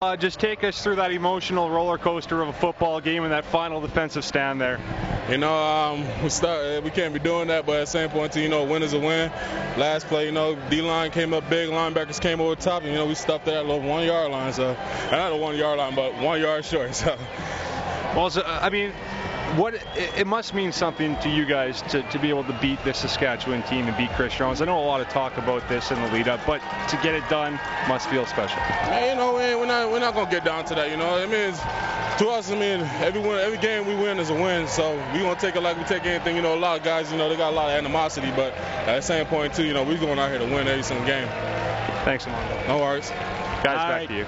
Uh, just take us through that emotional roller coaster of a football game and that final defensive stand there. You know, um, we start, we can't be doing that, but at the same point, you know, win is a win. Last play, you know, D-line came up big, linebackers came over top, and you know, we stuffed that little one yard line. So, not a one yard line, but one yard short. So. Well, so, I mean, what it, it, must mean something to you guys to, to be able to beat this Saskatchewan team and beat Chris Jones. I know a lot of talk about this in the lead up, but to get it done must feel special. Man, you know, we're not we're not gonna get down to that. You know, it means to us. I mean, every win, every game we win is a win. So we gonna take it like we take anything. You know, a lot of guys, you know, they got a lot of animosity, but at the same point too, you know, we're going out here to win every single game. Thanks, Amanda. No worries. Guys, back to you.